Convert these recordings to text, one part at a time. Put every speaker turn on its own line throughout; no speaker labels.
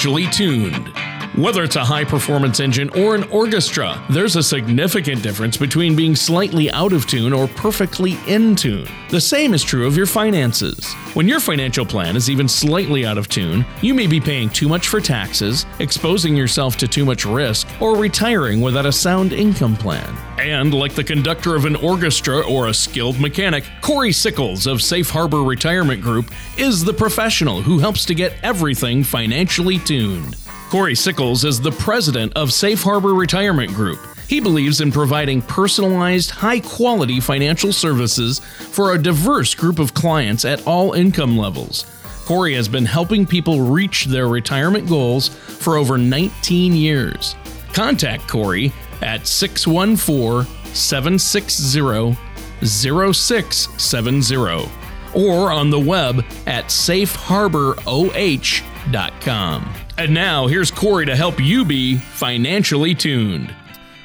financially tuned. Whether it's a high performance engine or an orchestra, there's a significant difference between being slightly out of tune or perfectly in tune. The same is true of your finances. When your financial plan is even slightly out of tune, you may be paying too much for taxes, exposing yourself to too much risk, or retiring without a sound income plan. And like the conductor of an orchestra or a skilled mechanic, Corey Sickles of Safe Harbor Retirement Group is the professional who helps to get everything financially tuned. Corey Sickles is the president of Safe Harbor Retirement Group. He believes in providing personalized, high quality financial services for a diverse group of clients at all income levels. Corey has been helping people reach their retirement goals for over 19 years. Contact Corey at 614 760 0670 or on the web at safeharboroh.com. And now, here's Corey to help you be financially tuned.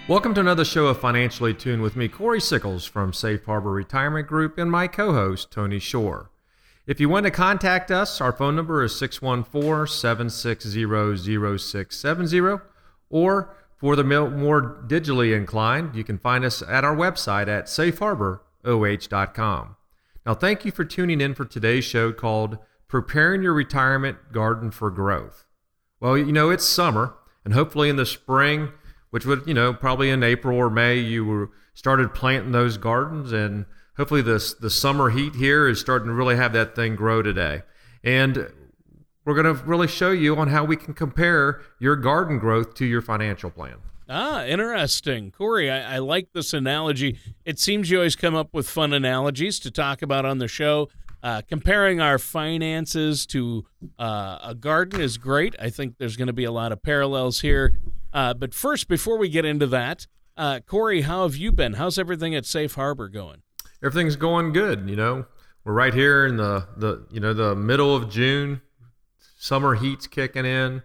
Welcome to another show of Financially Tuned with me, Corey Sickles from Safe Harbor Retirement Group, and my co host, Tony Shore. If you want to contact us, our phone number is 614 760 0670, or for the more digitally inclined, you can find us at our website at safeharboroh.com. Now, thank you for tuning in for today's show called Preparing Your Retirement Garden for Growth. Well, you know, it's summer, and hopefully in the spring, which would, you know, probably in April or May, you were started planting those gardens, and hopefully this the summer heat here is starting to really have that thing grow today. And we're going to really show you on how we can compare your garden growth to your financial plan.
Ah, interesting. Corey, I, I, like this analogy. It seems you always come up with fun analogies to talk about on the show. Uh, comparing our finances to uh, a garden is great. I think there's going to be a lot of parallels here. Uh, but first, before we get into that, uh, Corey, how have you been? How's everything at Safe Harbor going?
Everything's going good. You know, we're right here in the the you know the middle of June. Summer heat's kicking in.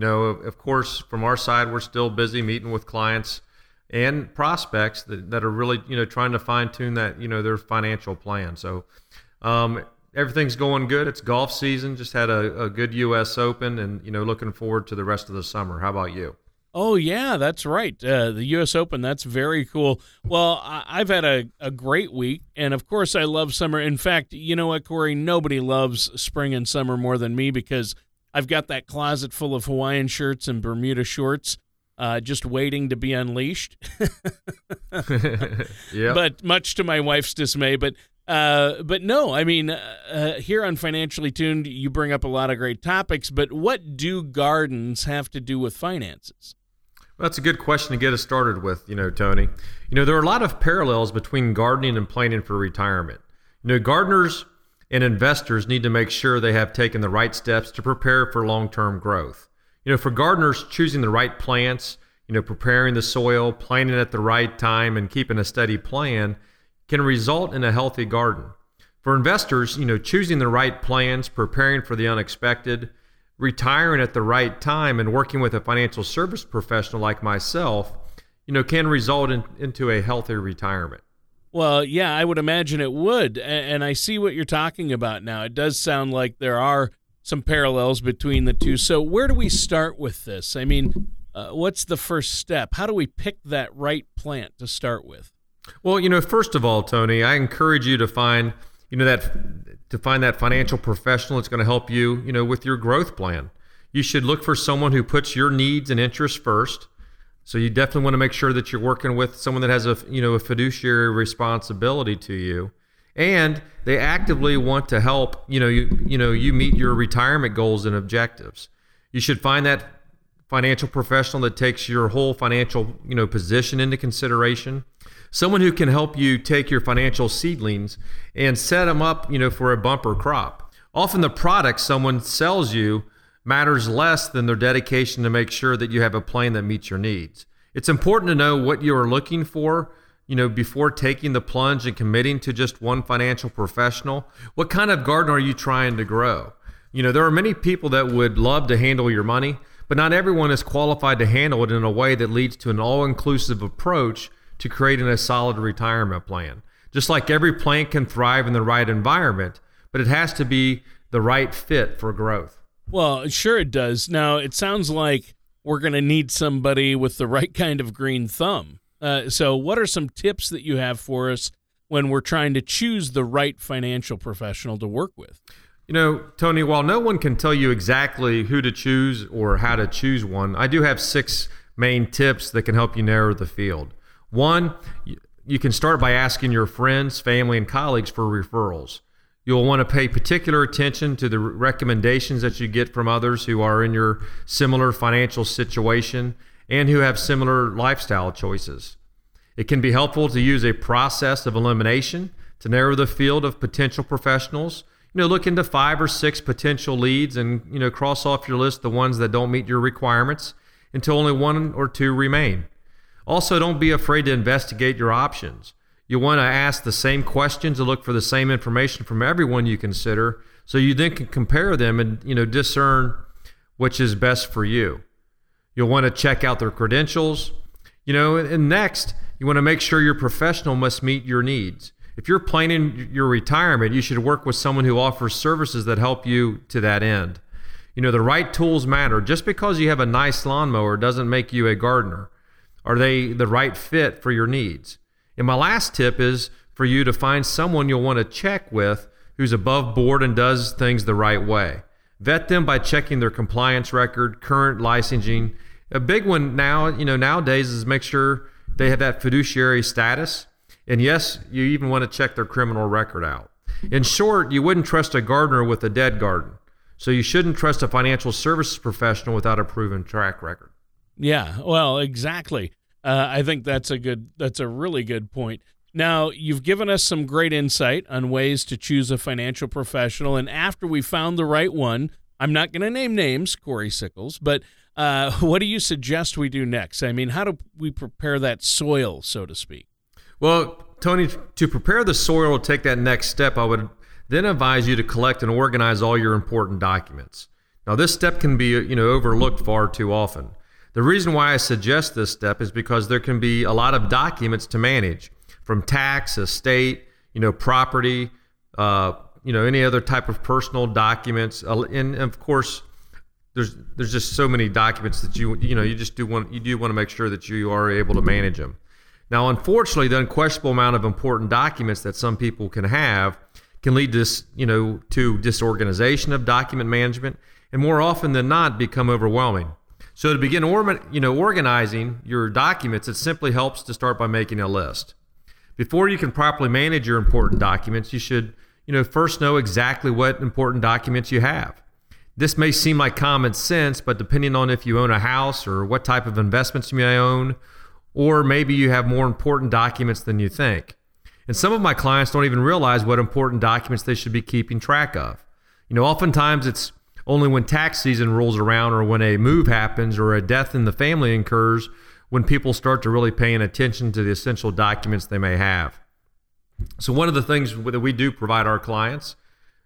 You know, of, course, from our side, we're still busy meeting with clients and prospects that, that are really you know trying to fine tune that you know their financial plan. So um, everything's going good. It's golf season. Just had a, a good U.S. Open, and you know, looking forward to the rest of the summer. How about you?
Oh yeah, that's right. Uh, the U.S. Open. That's very cool. Well, I- have had a, a great week, and of course, I love summer. In fact, you know what, Corey? Nobody loves spring and summer more than me because I've got that closet full of Hawaiian shirts and Bermuda shorts. Uh, just waiting to be unleashed.
yeah.
But much to my wife's dismay. But uh, but no, I mean, uh, uh, here on Financially Tuned, you bring up a lot of great topics, but what do gardens have to do with finances?
Well, that's a good question to get us started with, you know, Tony. You know, there are a lot of parallels between gardening and planning for retirement. You know, gardeners and investors need to make sure they have taken the right steps to prepare for long term growth. You know, for gardeners, choosing the right plants, you know, preparing the soil, planting at the right time, and keeping a steady plan can result in a healthy garden. For investors, you know, choosing the right plans, preparing for the unexpected, retiring at the right time, and working with a financial service professional like myself, you know, can result in, into a healthy retirement.
Well, yeah, I would imagine it would. And I see what you're talking about now. It does sound like there are some parallels between the two. So, where do we start with this? I mean, uh, what's the first step? How do we pick that right plant to start with?
Well, you know, first of all, Tony, I encourage you to find, you know, that to find that financial professional that's going to help you, you know, with your growth plan. You should look for someone who puts your needs and interests first. So you definitely want to make sure that you're working with someone that has a, you know, a fiduciary responsibility to you. And they actively want to help, you know, you you know, you meet your retirement goals and objectives. You should find that financial professional that takes your whole financial, you know, position into consideration someone who can help you take your financial seedlings and set them up, you know, for a bumper crop. Often the product someone sells you matters less than their dedication to make sure that you have a plan that meets your needs. It's important to know what you are looking for, you know, before taking the plunge and committing to just one financial professional. What kind of garden are you trying to grow? You know, there are many people that would love to handle your money, but not everyone is qualified to handle it in a way that leads to an all-inclusive approach to creating a solid retirement plan. Just like every plant can thrive in the right environment, but it has to be the right fit for growth.
Well, sure it does. Now, it sounds like we're going to need somebody with the right kind of green thumb. Uh, so, what are some tips that you have for us when we're trying to choose the right financial professional to work with?
You know, Tony, while no one can tell you exactly who to choose or how to choose one, I do have six main tips that can help you narrow the field. One, you can start by asking your friends, family, and colleagues for referrals. You'll want to pay particular attention to the recommendations that you get from others who are in your similar financial situation and who have similar lifestyle choices. It can be helpful to use a process of elimination to narrow the field of potential professionals. You know, look into five or six potential leads and, you know, cross off your list the ones that don't meet your requirements until only one or two remain. Also, don't be afraid to investigate your options. You'll want to ask the same questions and look for the same information from everyone you consider so you then can compare them and, you know, discern which is best for you. You'll want to check out their credentials. You know, and next, you want to make sure your professional must meet your needs. If you're planning your retirement, you should work with someone who offers services that help you to that end. You know, the right tools matter. Just because you have a nice lawnmower doesn't make you a gardener. Are they the right fit for your needs? And my last tip is for you to find someone you'll want to check with who's above board and does things the right way. Vet them by checking their compliance record, current licensing. A big one now, you know, nowadays is make sure they have that fiduciary status. And yes, you even want to check their criminal record out. In short, you wouldn't trust a gardener with a dead garden. So you shouldn't trust a financial services professional without a proven track record.
Yeah, well, exactly. Uh, I think that's a good. That's a really good point. Now, you've given us some great insight on ways to choose a financial professional. And after we found the right one, I'm not going to name names, Corey Sickles, but uh, what do you suggest we do next? I mean, how do we prepare that soil, so to speak?
Well, Tony, to prepare the soil to take that next step, I would then advise you to collect and organize all your important documents. Now, this step can be you know overlooked far too often. The reason why I suggest this step is because there can be a lot of documents to manage, from tax, estate, you know, property, uh, you know, any other type of personal documents, uh, and of course, there's there's just so many documents that you you know you just do want you do want to make sure that you are able to manage them. Now, unfortunately, the unquestionable amount of important documents that some people can have can lead to you know to disorganization of document management, and more often than not, become overwhelming. So to begin you know, organizing your documents, it simply helps to start by making a list. Before you can properly manage your important documents, you should you know, first know exactly what important documents you have. This may seem like common sense, but depending on if you own a house or what type of investments you may own, or maybe you have more important documents than you think. And some of my clients don't even realize what important documents they should be keeping track of. You know, oftentimes it's only when tax season rolls around or when a move happens or a death in the family occurs when people start to really paying attention to the essential documents they may have. So one of the things that we do provide our clients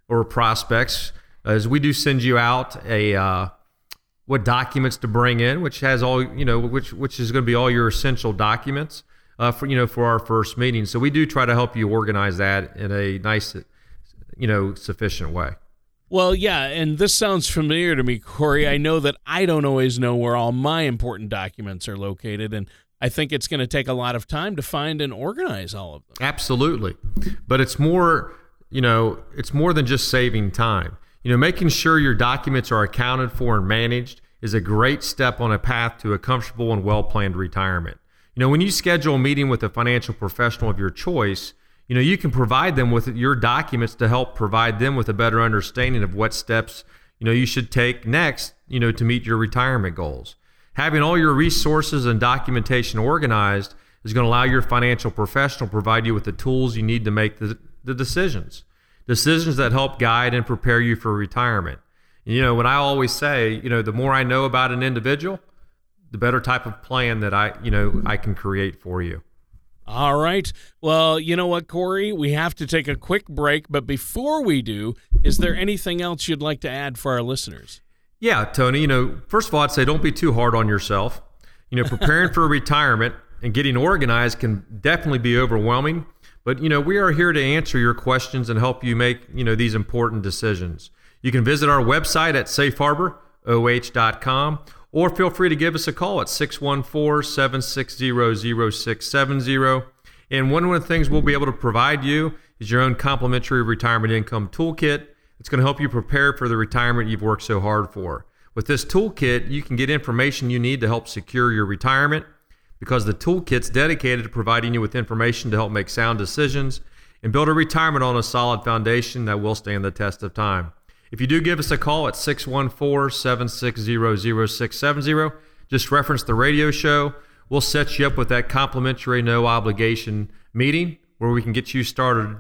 or prospects is we do send you out a uh, what documents to bring in, which has all you know, which which is going to be all your essential documents uh, for you know for our first meeting. So we do try to help you organize that in a nice, you know, sufficient way.
Well, yeah, and this sounds familiar to me, Corey. I know that I don't always know where all my important documents are located, and I think it's going to take a lot of time to find and organize all of them.
Absolutely. But it's more, you know, it's more than just saving time. You know, making sure your documents are accounted for and managed is a great step on a path to a comfortable and well planned retirement. You know, when you schedule a meeting with a financial professional of your choice, you know you can provide them with your documents to help provide them with a better understanding of what steps you know you should take next you know to meet your retirement goals. Having all your resources and documentation organized is going to allow your financial professional provide you with the tools you need to make the, the decisions. Decisions that help guide and prepare you for retirement. You know when i always say you know the more i know about an individual the better type of plan that i you know i can create for you
all right. Well, you know what, Corey? We have to take a quick break, but before we do, is there anything else you'd like to add for our listeners?
Yeah, Tony. You know, first of all, I'd say don't be too hard on yourself. You know, preparing for retirement and getting organized can definitely be overwhelming, but you know, we are here to answer your questions and help you make, you know, these important decisions. You can visit our website at safeharboroh.com or feel free to give us a call at 614 760 0670. And one of the things we'll be able to provide you is your own complimentary retirement income toolkit. It's going to help you prepare for the retirement you've worked so hard for. With this toolkit, you can get information you need to help secure your retirement because the toolkit's dedicated to providing you with information to help make sound decisions and build a retirement on a solid foundation that will stand the test of time. If you do give us a call at 614 760 0670, just reference the radio show. We'll set you up with that complimentary, no obligation meeting where we can get you started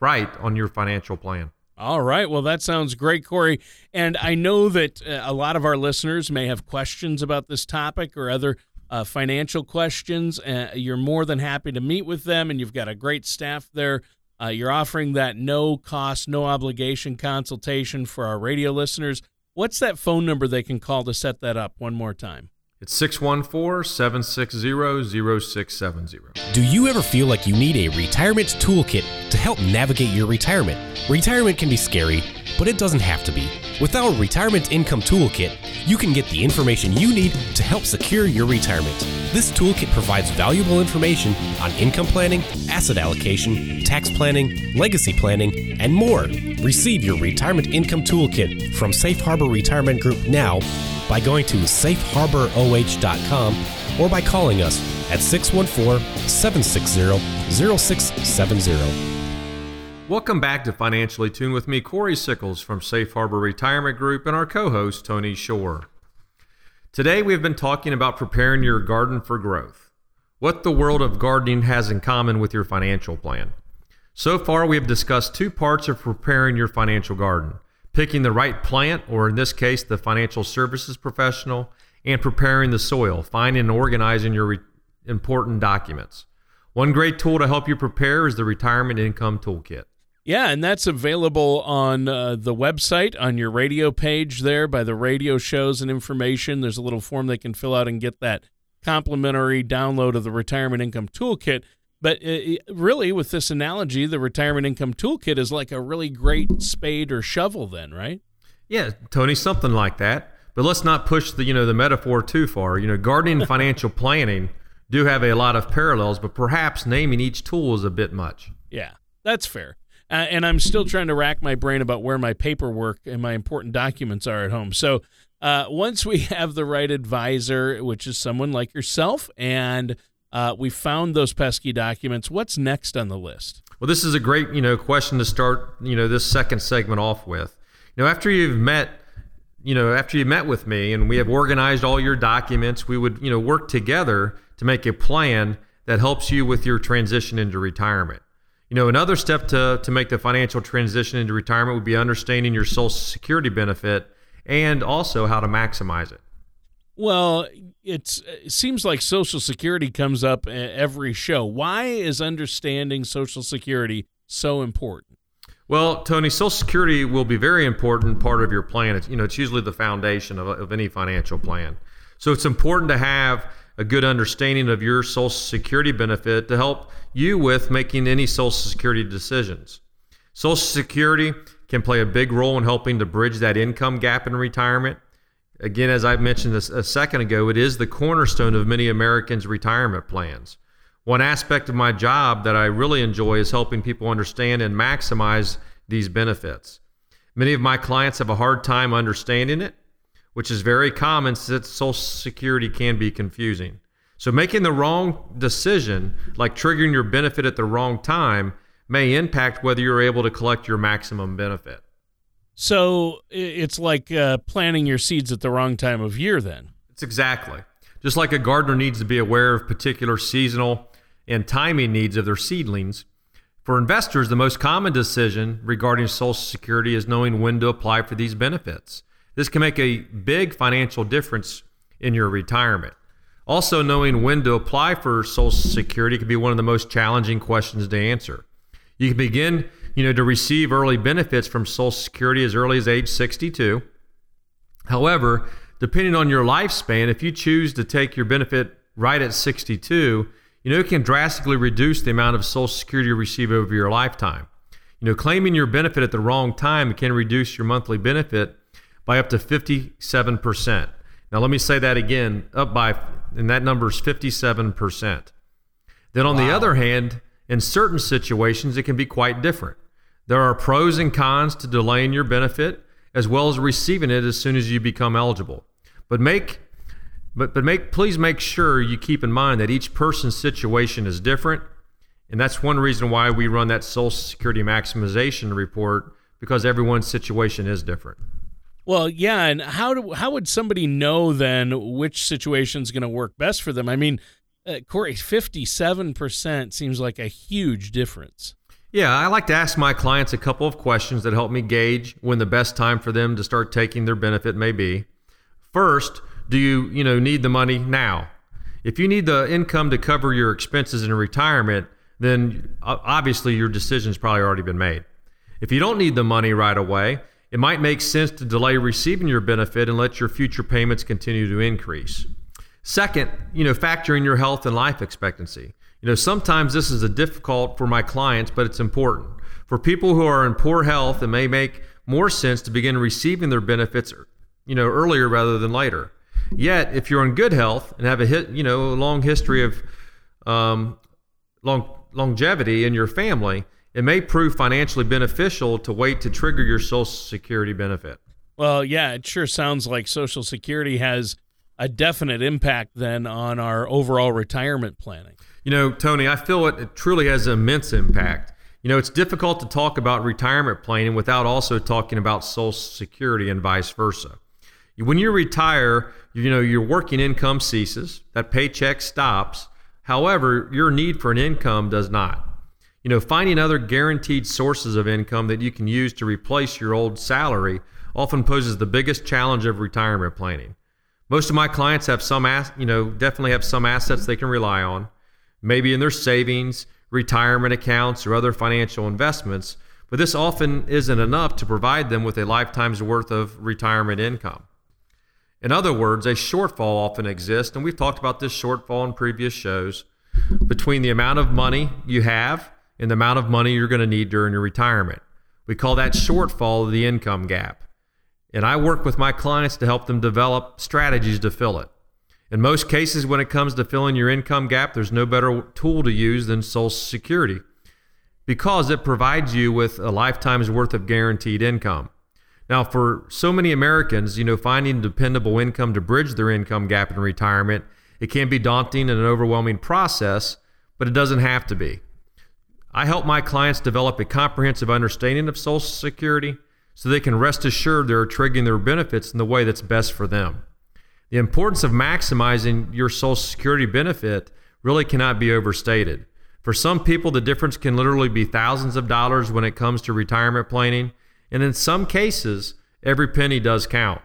right on your financial plan.
All right. Well, that sounds great, Corey. And I know that uh, a lot of our listeners may have questions about this topic or other uh, financial questions. Uh, you're more than happy to meet with them, and you've got a great staff there. Uh, you're offering that no cost, no obligation consultation for our radio listeners. What's that phone number they can call to set that up one more time?
It's 614 760 0670.
Do you ever feel like you need a retirement toolkit to help navigate your retirement? Retirement can be scary, but it doesn't have to be. With our Retirement Income Toolkit, you can get the information you need to help secure your retirement. This toolkit provides valuable information on income planning, asset allocation, tax planning, legacy planning, and more. Receive your Retirement Income Toolkit from Safe Harbor Retirement Group now by going to safeharboroh.com or by calling us at 614 760 0670.
Welcome back to Financially Tuned with me, Corey Sickles from Safe Harbor Retirement Group, and our co host, Tony Shore. Today, we have been talking about preparing your garden for growth. What the world of gardening has in common with your financial plan. So far, we have discussed two parts of preparing your financial garden picking the right plant, or in this case, the financial services professional, and preparing the soil, finding and organizing your re- important documents. One great tool to help you prepare is the Retirement Income Toolkit.
Yeah, and that's available on uh, the website, on your radio page there by the radio shows and information. There's a little form they can fill out and get that complimentary download of the Retirement Income Toolkit. But uh, really, with this analogy, the retirement income toolkit is like a really great spade or shovel, then, right?
Yeah, Tony, something like that. But let's not push the you know the metaphor too far. You know, gardening and financial planning do have a lot of parallels, but perhaps naming each tool is a bit much.
Yeah, that's fair. Uh, and I'm still trying to rack my brain about where my paperwork and my important documents are at home. So uh, once we have the right advisor, which is someone like yourself, and uh, we found those pesky documents. What's next on the list?
Well, this is a great, you know, question to start, you know, this second segment off with. You know, after you've met, you know, after you met with me and we have organized all your documents, we would, you know, work together to make a plan that helps you with your transition into retirement. You know, another step to to make the financial transition into retirement would be understanding your social security benefit and also how to maximize it.
Well, it seems like Social Security comes up every show. Why is understanding Social Security so important?
Well, Tony, Social Security will be very important part of your plan. It's, you know, it's usually the foundation of, of any financial plan. So it's important to have a good understanding of your Social Security benefit to help you with making any Social Security decisions. Social Security can play a big role in helping to bridge that income gap in retirement Again, as I mentioned a, a second ago, it is the cornerstone of many Americans' retirement plans. One aspect of my job that I really enjoy is helping people understand and maximize these benefits. Many of my clients have a hard time understanding it, which is very common since Social Security can be confusing. So, making the wrong decision, like triggering your benefit at the wrong time, may impact whether you're able to collect your maximum benefit.
So it's like uh, planting your seeds at the wrong time of year, then.
It's exactly. Just like a gardener needs to be aware of particular seasonal and timing needs of their seedlings. For investors, the most common decision regarding Social Security is knowing when to apply for these benefits. This can make a big financial difference in your retirement. Also, knowing when to apply for Social Security can be one of the most challenging questions to answer. You can begin you know, to receive early benefits from Social Security as early as age 62. However, depending on your lifespan, if you choose to take your benefit right at 62, you know, it can drastically reduce the amount of Social Security you receive over your lifetime. You know, claiming your benefit at the wrong time can reduce your monthly benefit by up to 57%. Now, let me say that again, up by, and that number is 57%. Then, on wow. the other hand, in certain situations, it can be quite different. There are pros and cons to delaying your benefit as well as receiving it as soon as you become eligible. But make but but make please make sure you keep in mind that each person's situation is different. And that's one reason why we run that Social Security maximization report because everyone's situation is different.
Well, yeah, and how do how would somebody know then which situation is going to work best for them? I mean, uh, Corey, fifty-seven percent seems like a huge difference.
Yeah, I like to ask my clients a couple of questions that help me gauge when the best time for them to start taking their benefit may be. First, do you, you know, need the money now? If you need the income to cover your expenses in retirement, then obviously your decision's probably already been made. If you don't need the money right away, it might make sense to delay receiving your benefit and let your future payments continue to increase. Second, you know, factor in your health and life expectancy. You know, sometimes this is a difficult for my clients, but it's important. For people who are in poor health, it may make more sense to begin receiving their benefits, you know, earlier rather than later. Yet, if you're in good health and have a hit, you know, a long history of um, long longevity in your family, it may prove financially beneficial to wait to trigger your Social Security benefit.
Well, yeah, it sure sounds like Social Security has a definite impact then on our overall retirement planning.
You know, Tony, I feel it, it truly has an immense impact. You know, it's difficult to talk about retirement planning without also talking about Social Security and vice versa. When you retire, you know, your working income ceases, that paycheck stops. However, your need for an income does not. You know, finding other guaranteed sources of income that you can use to replace your old salary often poses the biggest challenge of retirement planning. Most of my clients have some, you know, definitely have some assets they can rely on maybe in their savings, retirement accounts, or other financial investments, but this often isn't enough to provide them with a lifetime's worth of retirement income. In other words, a shortfall often exists, and we've talked about this shortfall in previous shows, between the amount of money you have and the amount of money you're going to need during your retirement. We call that shortfall the income gap. And I work with my clients to help them develop strategies to fill it. In most cases, when it comes to filling your income gap, there's no better tool to use than Social Security because it provides you with a lifetime's worth of guaranteed income. Now, for so many Americans, you know, finding dependable income to bridge their income gap in retirement, it can be daunting and an overwhelming process, but it doesn't have to be. I help my clients develop a comprehensive understanding of Social Security so they can rest assured they're triggering their benefits in the way that's best for them. The importance of maximizing your Social Security benefit really cannot be overstated. For some people, the difference can literally be thousands of dollars when it comes to retirement planning, and in some cases, every penny does count.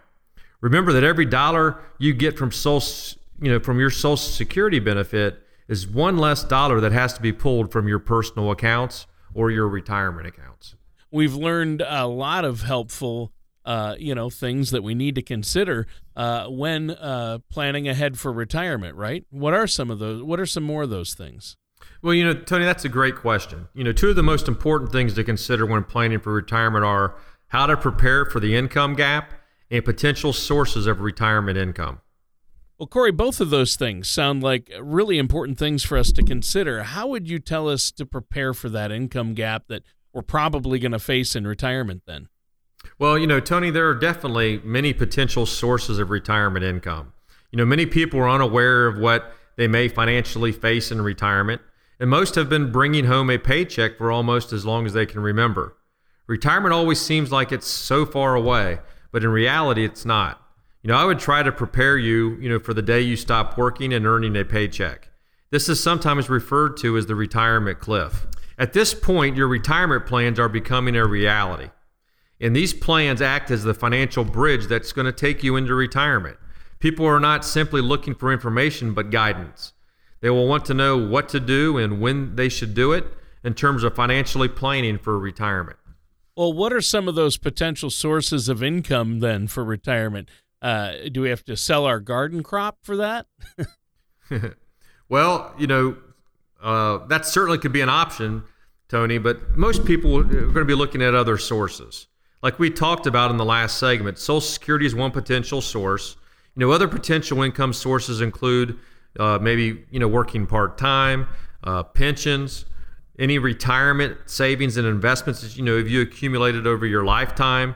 Remember that every dollar you get from social, you know, from your Social Security benefit is one less dollar that has to be pulled from your personal accounts or your retirement accounts.
We've learned a lot of helpful uh, you know things that we need to consider uh, when uh, planning ahead for retirement right? What are some of those what are some more of those things?
Well you know tony that's a great question. You know two of the most important things to consider when planning for retirement are how to prepare for the income gap and potential sources of retirement income.
Well, Corey, both of those things sound like really important things for us to consider. How would you tell us to prepare for that income gap that we're probably going to face in retirement then?
Well, you know, Tony, there are definitely many potential sources of retirement income. You know, many people are unaware of what they may financially face in retirement, and most have been bringing home a paycheck for almost as long as they can remember. Retirement always seems like it's so far away, but in reality, it's not. You know, I would try to prepare you, you know, for the day you stop working and earning a paycheck. This is sometimes referred to as the retirement cliff. At this point, your retirement plans are becoming a reality. And these plans act as the financial bridge that's going to take you into retirement. People are not simply looking for information, but guidance. They will want to know what to do and when they should do it in terms of financially planning for retirement.
Well, what are some of those potential sources of income then for retirement? Uh, do we have to sell our garden crop for that?
well, you know, uh, that certainly could be an option Tony, but most people are going to be looking at other sources. Like we talked about in the last segment, Social Security is one potential source. You know, other potential income sources include uh, maybe you know working part time, uh, pensions, any retirement savings and investments that you know if you accumulated over your lifetime.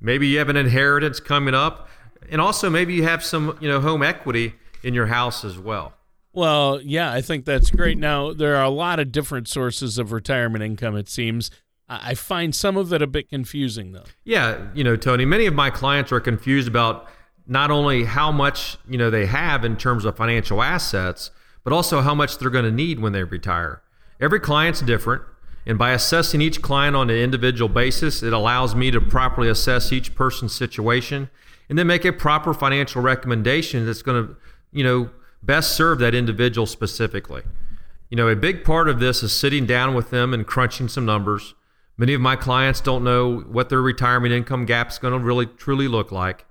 Maybe you have an inheritance coming up, and also maybe you have some you know home equity in your house as well.
Well, yeah, I think that's great. Now there are a lot of different sources of retirement income. It seems. I find some of it a bit confusing, though.
Yeah, you know, Tony, many of my clients are confused about not only how much you know they have in terms of financial assets, but also how much they're going to need when they retire. Every client's different, and by assessing each client on an individual basis, it allows me to properly assess each person's situation and then make a proper financial recommendation that's going to, you know, best serve that individual specifically. You know, a big part of this is sitting down with them and crunching some numbers. Many of my clients don't know what their retirement income gap is going to really truly look like.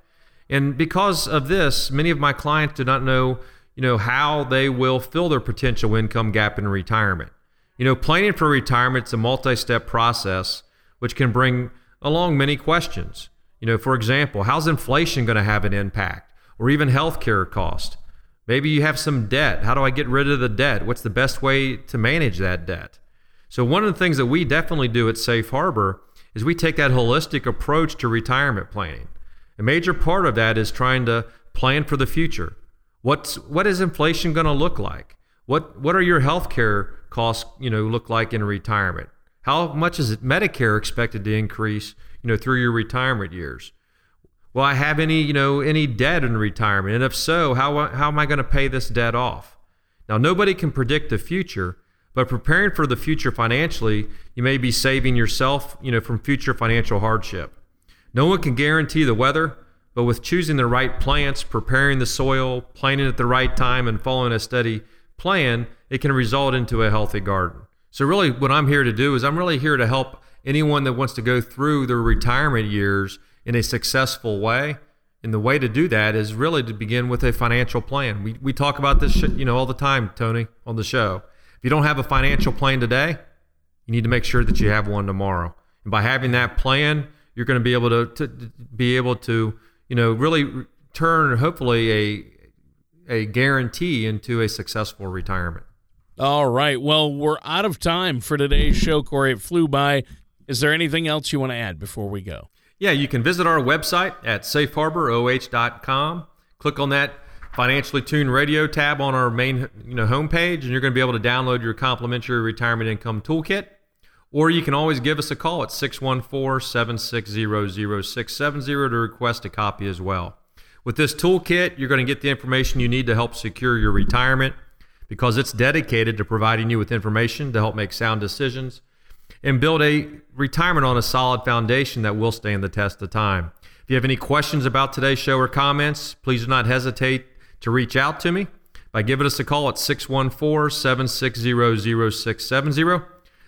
And because of this, many of my clients do not know, you know, how they will fill their potential income gap in retirement. You know, planning for retirement is a multi-step process which can bring along many questions. You know, for example, how's inflation going to have an impact or even healthcare cost? Maybe you have some debt. How do I get rid of the debt? What's the best way to manage that debt? So one of the things that we definitely do at Safe Harbor is we take that holistic approach to retirement planning. A major part of that is trying to plan for the future. What's what is inflation going to look like? What what are your health care costs, you know, look like in retirement? How much is Medicare expected to increase, you know, through your retirement years? Will I have any, you know, any debt in retirement? And if so, how how am I going to pay this debt off? Now, nobody can predict the future, but preparing for the future financially, you may be saving yourself, you know, from future financial hardship. No one can guarantee the weather, but with choosing the right plants, preparing the soil, planting at the right time, and following a steady plan, it can result into a healthy garden. So, really, what I'm here to do is I'm really here to help anyone that wants to go through their retirement years in a successful way. And the way to do that is really to begin with a financial plan. We, we talk about this, you know, all the time, Tony, on the show. If you don't have a financial plan today, you need to make sure that you have one tomorrow. And by having that plan, you're going to be able to, to, to be able to you know really turn hopefully a a guarantee into a successful retirement.
All right. Well, we're out of time for today's show, Corey. It flew by. Is there anything else you want to add before we go?
Yeah, you can visit our website at safeharboroh.com. Click on that financially tuned radio tab on our main you know homepage, and you're going to be able to download your complimentary retirement income toolkit. Or you can always give us a call at 614 760 0670 to request a copy as well. With this toolkit, you're going to get the information you need to help secure your retirement because it's dedicated to providing you with information to help make sound decisions and build a retirement on a solid foundation that will stand the test of time. If you have any questions about today's show or comments, please do not hesitate to reach out to me by giving us a call at 614 760 0670.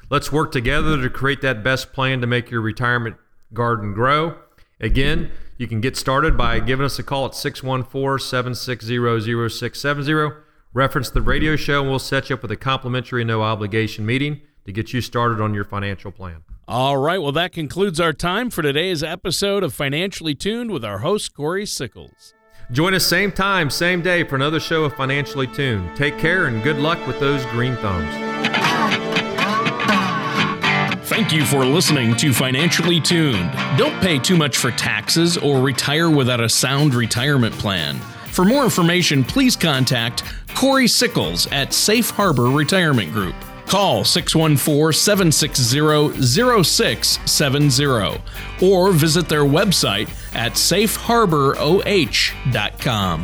Let's work together to create that best plan to make your retirement garden grow. Again, you can get started by giving us a call at 614 760 0670. Reference the radio show, and we'll set you up with a complimentary no obligation meeting to get you started on your financial plan.
All right. Well, that concludes our time for today's episode of Financially Tuned with our host, Corey Sickles.
Join us same time, same day for another show of Financially Tuned. Take care and good luck with those green thumbs.
Thank you for listening to Financially Tuned. Don't pay too much for taxes or retire without a sound retirement plan. For more information, please contact Corey Sickles at Safe Harbor Retirement Group. Call 614 760 0670 or visit their website at safeharboroh.com.